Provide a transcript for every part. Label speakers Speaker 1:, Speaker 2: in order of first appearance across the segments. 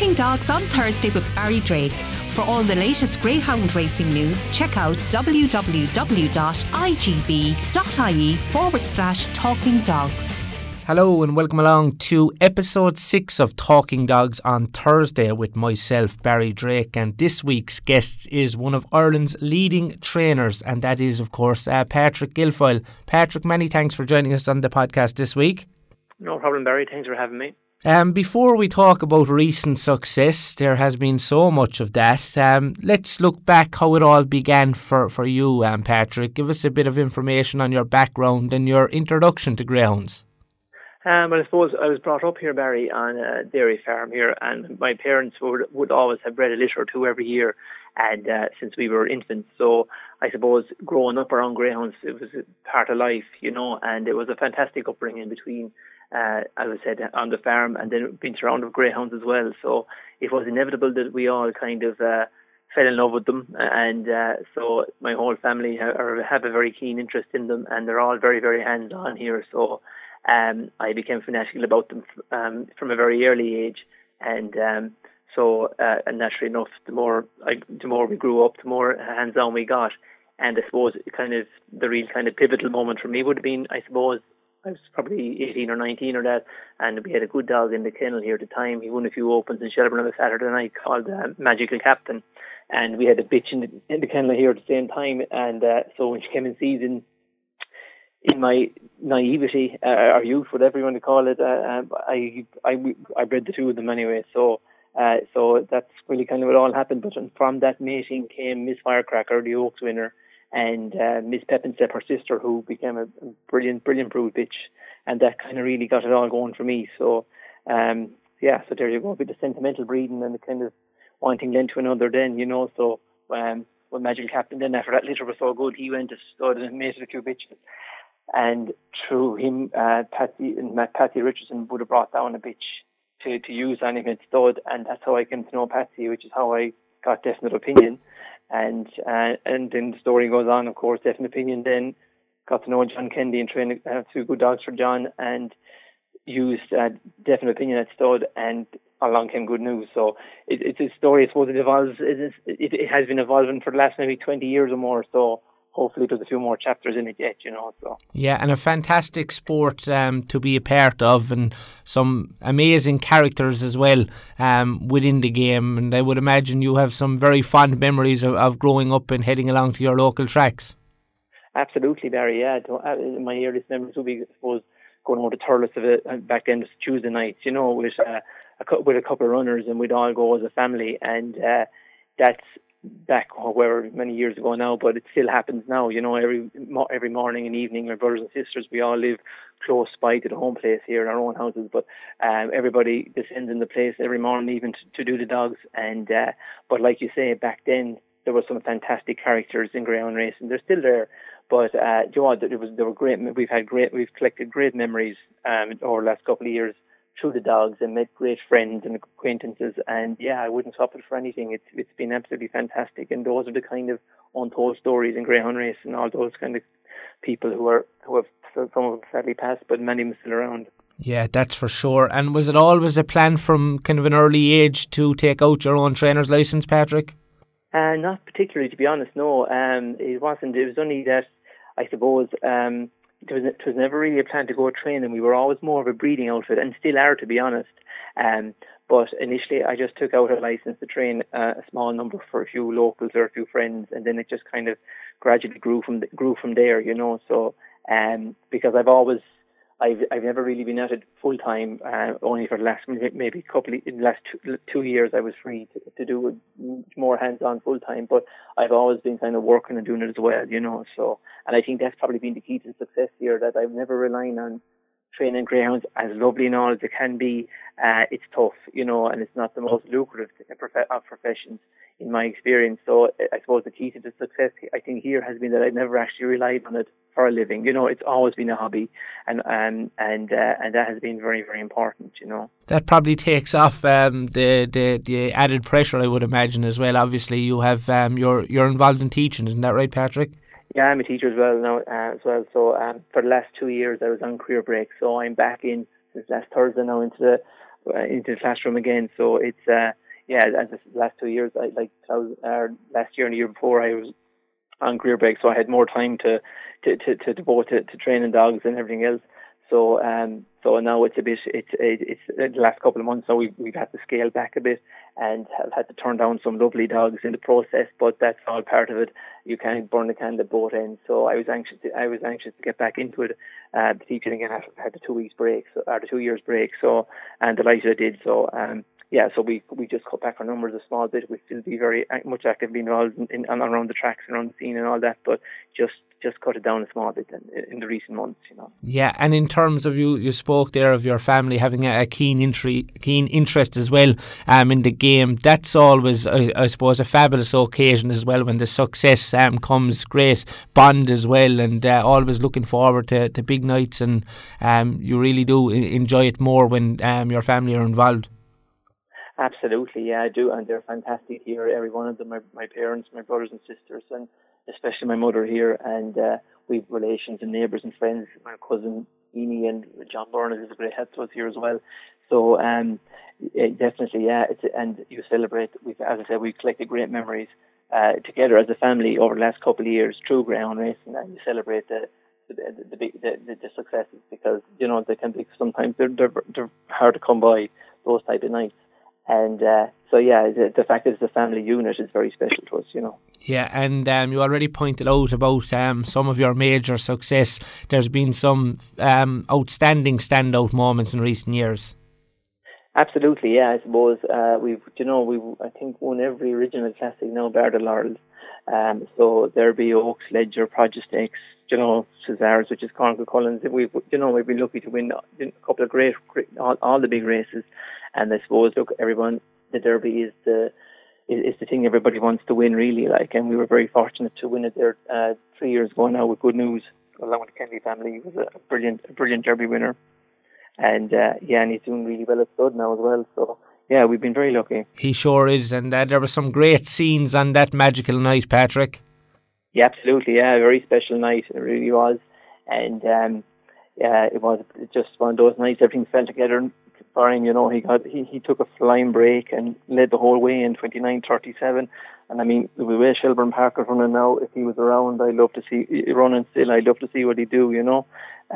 Speaker 1: Talking Dogs on Thursday with Barry Drake. For all the latest greyhound racing news, check out www.igb.ie forward slash talking dogs.
Speaker 2: Hello and welcome along to episode 6 of Talking Dogs on Thursday with myself, Barry Drake. And this week's guest is one of Ireland's leading trainers, and that is, of course, uh, Patrick Guilfoyle. Patrick, many thanks for joining us on the podcast this week.
Speaker 3: No problem, Barry. Thanks for having me.
Speaker 2: Um, before we talk about recent success, there has been so much of that. Um, let's look back how it all began for, for you, um, Patrick. Give us a bit of information on your background and your introduction to greyhounds.
Speaker 3: Um, well, I suppose I was brought up here, Barry, on a dairy farm here, and my parents would would always have bred a litter or two every year, and uh, since we were infants, so I suppose growing up around greyhounds, it was part of life, you know, and it was a fantastic upbringing between, uh, as I said, on the farm, and then being surrounded with greyhounds as well. So it was inevitable that we all kind of. Uh, fell in love with them, and uh, so my whole family have, have a very keen interest in them, and they're all very, very hands-on here. So um, I became fanatical about them um, from a very early age, and um, so uh, and naturally enough, the more I, the more we grew up, the more hands-on we got, and I suppose kind of the real kind of pivotal moment for me would have been, I suppose, I was probably 18 or 19 or that, and we had a good dog in the kennel here at the time. He won a few opens in Shelbourne on a Saturday night called uh, Magical Captain, and we had a bitch in the, in the kennel here at the same time. And uh, so when she came in season, in my naivety uh, or youth, whatever you want to call it, uh, um, I I I bred the two of them anyway. So uh, so that's really kind of what all happened. But from that mating came Miss Firecracker, the Oaks winner, and uh, Miss Pepinstep, her sister, who became a brilliant brilliant brood bitch, and that kind of really got it all going for me. So um yeah, so there you go, a bit of sentimental breeding and the kind of wanting lent to another. Then you know, so um when Magic Captain then after that litter was so good, he went to stud and mated a few bitches and through him, uh, Patsy and Matt Patsy Richardson would have brought down a bitch to, to use on him at stud, and that's how I came to know Patsy, which is how I got definite opinion. And uh, and then the story goes on, of course, definite opinion. Then got to know John Kennedy and trained uh, two good dogs for John, and used uh, definite opinion at stud, and along came good news. So it, it's a story. I suppose it evolves. It, it, it has been evolving for the last maybe 20 years or more. So hopefully there's a few more chapters in it yet, you know. So
Speaker 2: yeah, and a fantastic sport um, to be a part of, and some amazing characters as well um, within the game. And I would imagine you have some very fond memories of, of growing up and heading along to your local tracks.
Speaker 3: Absolutely, Barry. Yeah, uh, my earliest memories would be, I suppose, going over to Thurles of it uh, back then, Tuesday nights, you know, with uh, a, with a couple of runners, and we'd all go as a family, and uh, that's back where many years ago now, but it still happens now. You know, every every morning and evening, my brothers and sisters, we all live close by to the home place here in our own houses. But um, everybody descends in the place every morning, even to, to do the dogs. And uh, but like you say, back then there were some fantastic characters in greyhound racing. They're still there, but uh, you know, there was there were great. We've had great. We've collected great memories um, over the last couple of years through the dogs and met great friends and acquaintances. And yeah, I wouldn't swap it for anything. It's it's been absolutely fantastic. And those are the kind of untold stories in greyhound race and all those kind of people who are who have some of them sadly passed, but many of them still around.
Speaker 2: Yeah, that's for sure. And was it always a plan from kind of an early age to take out your own trainer's license, Patrick?
Speaker 3: Uh, not particularly, to be honest. No, um, it wasn't. It was only that I suppose um, it was, it was never really a plan to go training. We were always more of a breeding outfit, and still are, to be honest. Um, but initially, I just took out a license to train uh, a small number for a few locals or a few friends, and then it just kind of gradually grew from the, grew from there, you know. So, um, because I've always I've I've never really been at it full time. Uh, only for the last maybe couple of, in the last two, two years I was free to, to do it more hands on full time. But I've always been kind of working and doing it as well, you know. So and I think that's probably been the key to success here that I've never relying on training greyhounds as lovely and all as it can be. Uh, it's tough, you know, and it's not the most lucrative of professions in my experience. So I suppose the key to the success, I think, here has been that I've never actually relied on it for a living. You know, it's always been a hobby, and um, and uh, and that has been very very important. You know,
Speaker 2: that probably takes off um, the the the added pressure. I would imagine as well. Obviously, you have um, you're you're involved in teaching, isn't that right, Patrick?
Speaker 3: Yeah, I'm a teacher as well now uh, as well. So um, for the last two years, I was on career break. So I'm back in since last Thursday now into the uh, into the classroom again. So it's uh, yeah, as the last two years, I like uh, last year and the year before, I was on career break, so I had more time to to to, to devote to, to training dogs and everything else. So um, so now it's a bit it's it's it's the last couple of months now we've we've had to scale back a bit and have had to turn down some lovely dogs in the process, but that's all part of it. You can't burn the candle at both ends. So I was anxious to, I was anxious to get back into it, uh, teaching again after had the two weeks break, so or the two years break. So and delighted I did. So um, yeah, so we we just cut back our numbers a small bit. We still be very much actively involved in, in, around the tracks and around the scene and all that, but just just cut it down a small bit in, in, the recent months, you know.
Speaker 2: Yeah, and in terms of you, you spoke there of your family having a, a keen intri- keen interest as well um, in the game. That's always, I, I, suppose, a fabulous occasion as well when the success um, comes. Great bond as well, and uh, always looking forward to, to big nights, and um, you really do enjoy it more when um, your family are involved.
Speaker 3: Absolutely, yeah, I do, and they're fantastic here. Every one of them, my, my parents, my brothers and sisters, and especially my mother here, and uh, we've relations and neighbours and friends. My cousin Amy and John Burnett is a great help to us here as well. So um, it definitely, yeah, and you celebrate. We've, as I said, we've collected great memories uh, together as a family over the last couple of years through ground racing, and you celebrate the the the, the, the, the successes because you know they can be sometimes they're, they're they're hard to come by those type of nights. And uh, so, yeah, the, the, fact that it's a family unit is very special to us, you know.
Speaker 2: Yeah, and um, you already pointed out about um, some of your major success. There's been some um, outstanding standout moments in recent years.
Speaker 3: Absolutely, yeah. I suppose uh, we've, you know, we I think won every original classic now, bar the Laurels. Um, so Derby, Oaks, Leger, Produce you know, Cesars, which is Corn Cuchulainn's. We've, you know, we've been lucky to win a couple of great, great all, all the big races. And I suppose, look, everyone, the Derby is the is, the thing everybody wants to win, really. Like, and we were very fortunate to win it there uh, three years ago now with good news. Along with the Kennedy family, he was a brilliant, a brilliant Derby winner, and uh, yeah, and he's doing really well at stud now as well. So yeah, we've been very lucky.
Speaker 2: He sure is, and uh, there were some great scenes on that magical night, Patrick.
Speaker 3: Yeah, absolutely. Yeah, a very special night. It really was, and um, yeah, it was just one of those nights. Everything fell together fine. You know, he got he, he took a flying break and led the whole way in 29:37. And I mean, the way Shelbourne Park is running now, if he was around, I'd love to see running still. I'd love to see what he'd do. You know,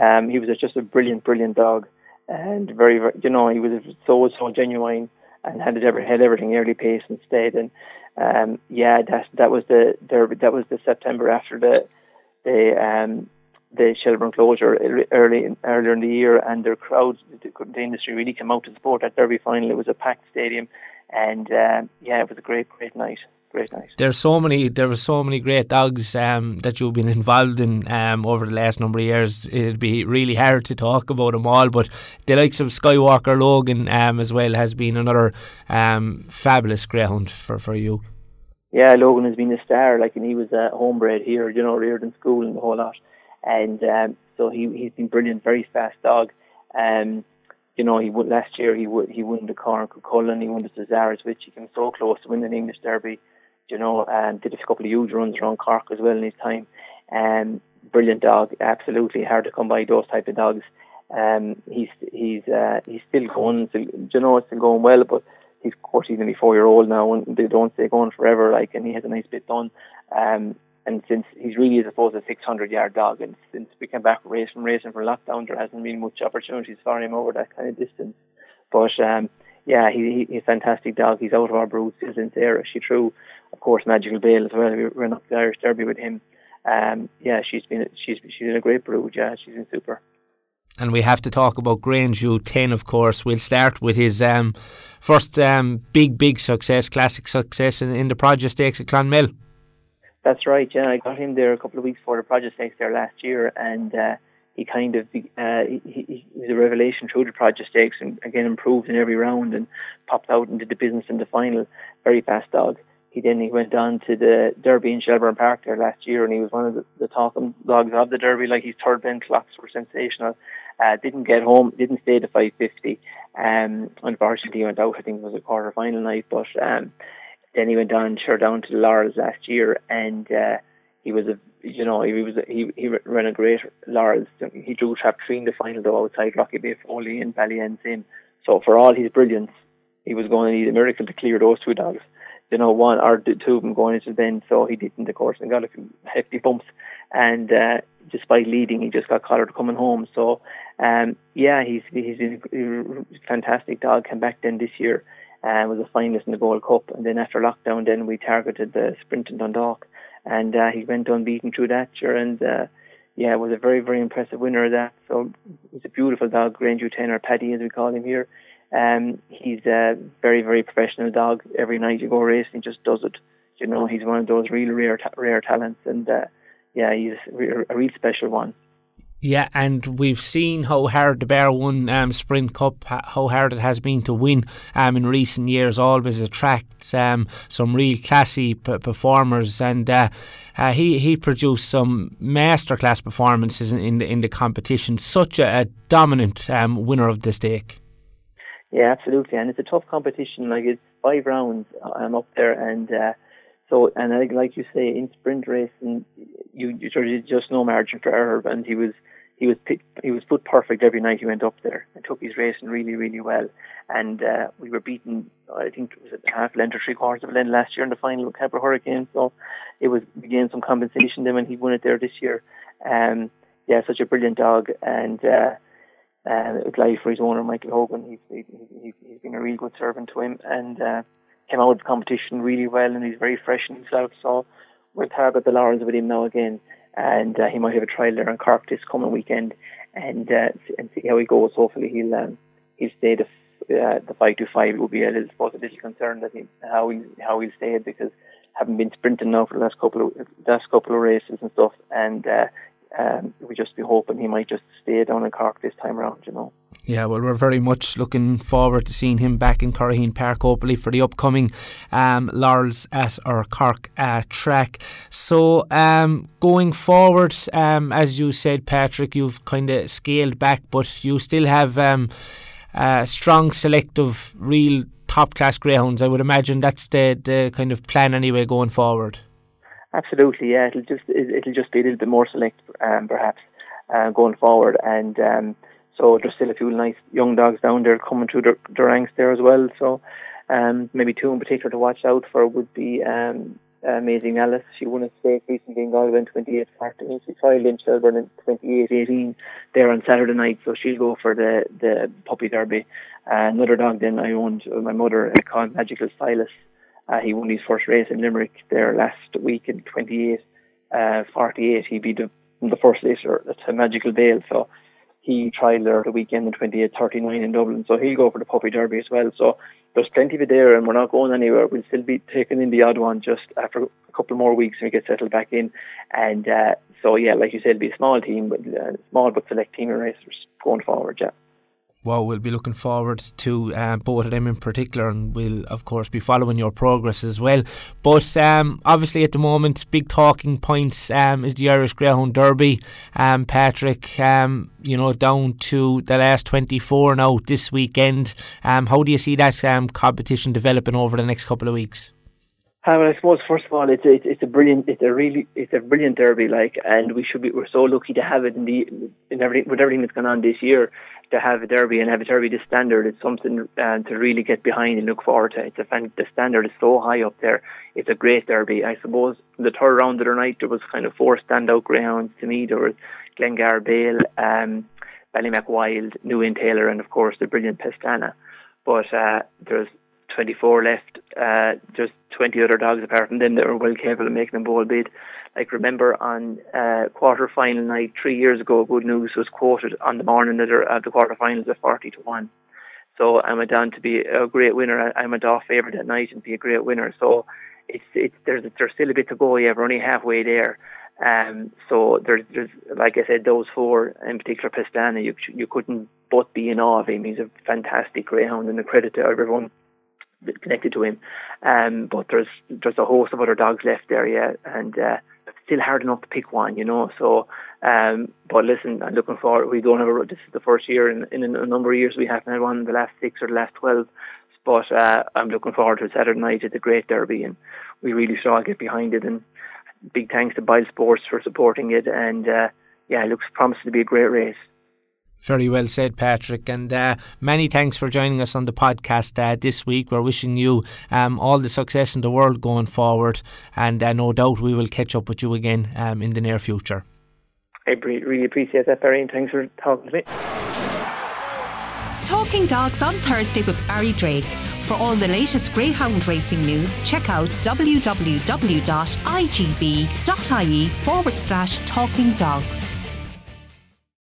Speaker 3: um, he was just a brilliant, brilliant dog, and very, very, you know, he was so so genuine and had ever had everything early pace and stayed. And um, yeah, that that was the derby. That was the September after the the um the Shelbourne closure early earlier in the year, and their crowds, the, the industry really came out to support that Derby final. It was a packed stadium, and uh, yeah, it was a great, great night. Great night.
Speaker 2: There's so many. There were so many great dogs um, that you've been involved in um, over the last number of years. It'd be really hard to talk about them all, but the likes of Skywalker Logan um, as well has been another um, fabulous greyhound for for you.
Speaker 3: Yeah, Logan has been a star. Like, and he was uh, homebred here, you know, reared in school and the whole lot and um, so he he's been brilliant, very fast dog. Um, you know, he won last year. He won he won the Corn Cuchulainn, he won the Cesars, which he came so close to winning the English Derby. You know, and did a couple of huge runs around Cork as well in his time. Um, brilliant dog, absolutely hard to come by those type of dogs. Um, he's he's uh, he's still going. Still, you know, it's still going well, but he's of course he's only four year old now, and they don't stay going forever. Like, and he has a nice bit done. Um, and since he's really, as I suppose, a 600 yard dog, and since we came back racing, racing from lockdown, there hasn't been much opportunities for him over that kind of distance. But um, yeah, he, he, he's a fantastic dog. He's out of our brood He's in Sarah. She threw, of course, Magical Bale as well. We ran up the Irish Derby with him. Um, yeah, she's been she's she's in a great brood. Yeah, she's been super.
Speaker 2: And we have to talk about Grangeview Ten, of course. We'll start with his um, first um, big, big success, classic success in, in the Produce Stakes at Clonmel.
Speaker 3: That's right. Yeah, I got him there a couple of weeks before the produce stakes there last year, and uh, he kind of uh, he, he, was a revelation through the produce stakes, and again improved in every round and popped out and did the business in the final. Very fast dog. He then he went on to the Derby in Shelbourne Park there last year, and he was one of the, the talking dogs of the Derby. Like his third bend clocks were sensational. Uh, didn't get home, didn't stay to 550. Um, unfortunately, he went out. I think it was a quarter final night, but um, then he went on, sure, down to the Laurels last year, and uh, he was a, you know, he was a, he he ran a great Laurels. He drew trap three in the final though outside Rocky Bay Foley and Ballyanne Sim. So for all his brilliance, he was going to need a miracle to clear those two dogs. You know, one or two of them going into the bend, so he didn't, of course, and got a few hefty bumps. And uh, despite leading, he just got collared coming home. So, um, yeah, he's he's a fantastic dog. Came back then this year and uh, was a finalist in the Gold Cup. And then after lockdown, then we targeted the sprint in Dundalk, and uh, he went unbeaten through that year. And uh, yeah, was a very very impressive winner of that. So he's a beautiful dog, Grange Tenor Paddy as we call him here. Um, he's a very very professional dog. Every night you go racing, he just does it. You know, he's one of those real rare ta- rare talents, and uh, yeah, he's a real special one.
Speaker 2: Yeah, and we've seen how hard the Bear won um, Sprint Cup, how hard it has been to win um, in recent years. Always attracts um, some real classy p- performers, and uh, uh, he he produced some masterclass performances in, in the in the competition. Such a, a dominant um, winner of the stake.
Speaker 3: Yeah, absolutely, and it's a tough competition. Like it's five rounds. I'm um, up there, and uh, so and like, like you say, in sprint racing, you you sort of just no margin for error, and he was he was he was put perfect every night he went up there and took his racing really really well. And uh, we were beaten, I think it was a half length or three quarters of a length last year in the final with Cabra Hurricane. So it was we gained some compensation then when he won it there this year. Um, yeah, such a brilliant dog and. Uh, uh, life for his owner, Michael Hogan. He's, he's, he's been a real good servant to him and uh, came out of the competition really well and he's very fresh in himself. So we'll target the Laurels with him now again and uh, he might have a trial there in Cork this coming weekend, and uh, and see how he goes. Hopefully, he'll um, he'll stay the uh, the five to five. Will be a little, suppose, a little concerned that he, how he how he'll stay because having been sprinting now for the last couple of last couple of races and stuff, and uh, um, we just be hoping he might just stay down in Cork this time around, you know.
Speaker 2: Yeah, well, we're very much looking forward to seeing him back in Curraheen Park, hopefully, for the upcoming um, Laurels at our Cork uh, track. So, um, going forward, um, as you said, Patrick, you've kind of scaled back, but you still have um, a strong selective, real top class greyhounds. I would imagine that's the, the kind of plan anyway going forward.
Speaker 3: Absolutely, yeah. It'll just it'll just be a little bit more select, um, perhaps, uh, going forward, and um, so there's still a few nice young dogs down there coming through the, the ranks there as well. So um, maybe two in particular to watch out for would be um, Amazing Alice. She won a stake recently in Galway in 28 14. She trialled in Shelbourne in 28 18 there on Saturday night, so she'll go for the the puppy derby. Uh, another dog then I owned uh, my mother called Magical Silas. Uh, he won his first race in Limerick there last week in 28, uh, 48. He beat the, the first racer at a Magical Bale. So he tried there the weekend in 28, 39 in Dublin. So he'll go for the Puppy Derby as well. So there's plenty of it there, and we're not going anywhere. We'll still be taking in the odd one just after a couple more weeks and we get settled back in. And uh, so, yeah, like you said, it'll be a small team, but uh, small but select team of racers going forward, yeah
Speaker 2: well, we'll be looking forward to um, both of them in particular, and we'll of course be following your progress as well. But um, obviously, at the moment, big talking points um, is the Irish Greyhound Derby. Um, Patrick, um, you know, down to the last 24 now this weekend. Um, how do you see that competition developing over the next couple of weeks?
Speaker 3: Uh, well, I suppose first of all, it's a, it's a brilliant, it's a really, it's a brilliant derby, like, and we should be, we're so lucky to have it in the, in everything, with everything that's gone on this year, to have a derby and have a derby this standard. It's something uh, to really get behind and look forward to. It's a fan, the standard is so high up there. It's a great derby. I suppose the third round of the night there was kind of four standout greyhounds to me. There was Glengar Bale, um, Ballymac Wild, Newinn Taylor, and of course the brilliant Pestana. But uh, there's 24 left. Uh, just 20 other dogs apart from them that were well capable of making a bowl bid. Like remember on uh, quarter final night three years ago, Good News was quoted on the morning of the, the quarter finals at 40 to one. So I went on to be a great winner. I went off favourite that night and be a great winner. So it's it's there's there's still a bit to go. Yeah, we're only halfway there. Um, so there's there's like I said, those four in particular, Pestana, you you couldn't but be in awe of him. He's a fantastic greyhound, and a credit to everyone connected to him. Um, but there's there's a host of other dogs left there, yeah, and uh, still hard enough to pick one, you know. So, um, but listen, I'm looking forward. We don't have a. This is the first year in, in a number of years we haven't had one in the last six or the last twelve. But uh, I'm looking forward to Saturday night at the Great Derby, and we really should all get behind it. And big thanks to BoyleSports for supporting it. And uh, yeah, it looks promising to be a great race.
Speaker 2: Very well said, Patrick. And uh, many thanks for joining us on the podcast uh, this week. We're wishing you um, all the success in the world going forward. And uh, no doubt we will catch up with you again um, in the near future.
Speaker 3: I really appreciate that, Barry, and thanks for talking to me.
Speaker 1: Talking Dogs on Thursday with Barry Drake. For all the latest greyhound racing news, check out www.igb.ie forward slash talking dogs.